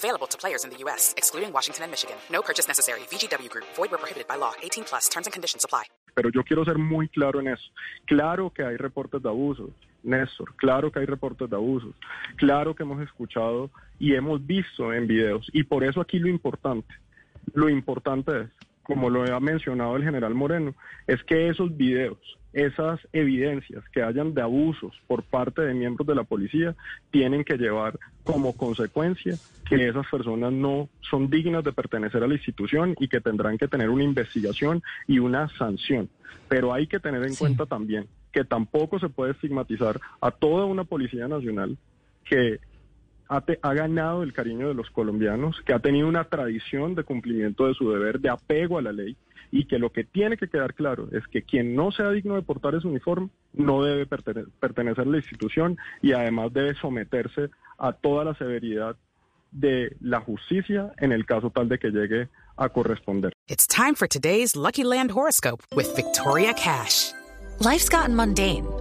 Available to players in the U.S., excluding Washington and Michigan. No purchase necessary. VGW Group. Void prohibited by law. 18 plus. Terms and conditions apply. Pero yo quiero ser muy claro en eso. Claro que hay reportes de abusos, Néstor. Claro que hay reportes de abusos. Claro que hemos escuchado y hemos visto en videos. Y por eso aquí lo importante, lo importante es, como lo ha mencionado el general Moreno, es que esos videos, esas evidencias que hayan de abusos por parte de miembros de la policía, tienen que llevar como consecuencia que esas personas no son dignas de pertenecer a la institución y que tendrán que tener una investigación y una sanción. Pero hay que tener en cuenta también que tampoco se puede estigmatizar a toda una policía nacional que ha, te- ha ganado el cariño de los colombianos, que ha tenido una tradición de cumplimiento de su deber, de apego a la ley, y que lo que tiene que quedar claro es que quien no sea digno de portar ese uniforme no debe pertene- pertenecer a la institución y además debe someterse a toda la severidad de la justicia en el caso tal de que llegue a corresponder. It's time for today's Lucky Land horoscope with Victoria Cash. Life's gotten mundane,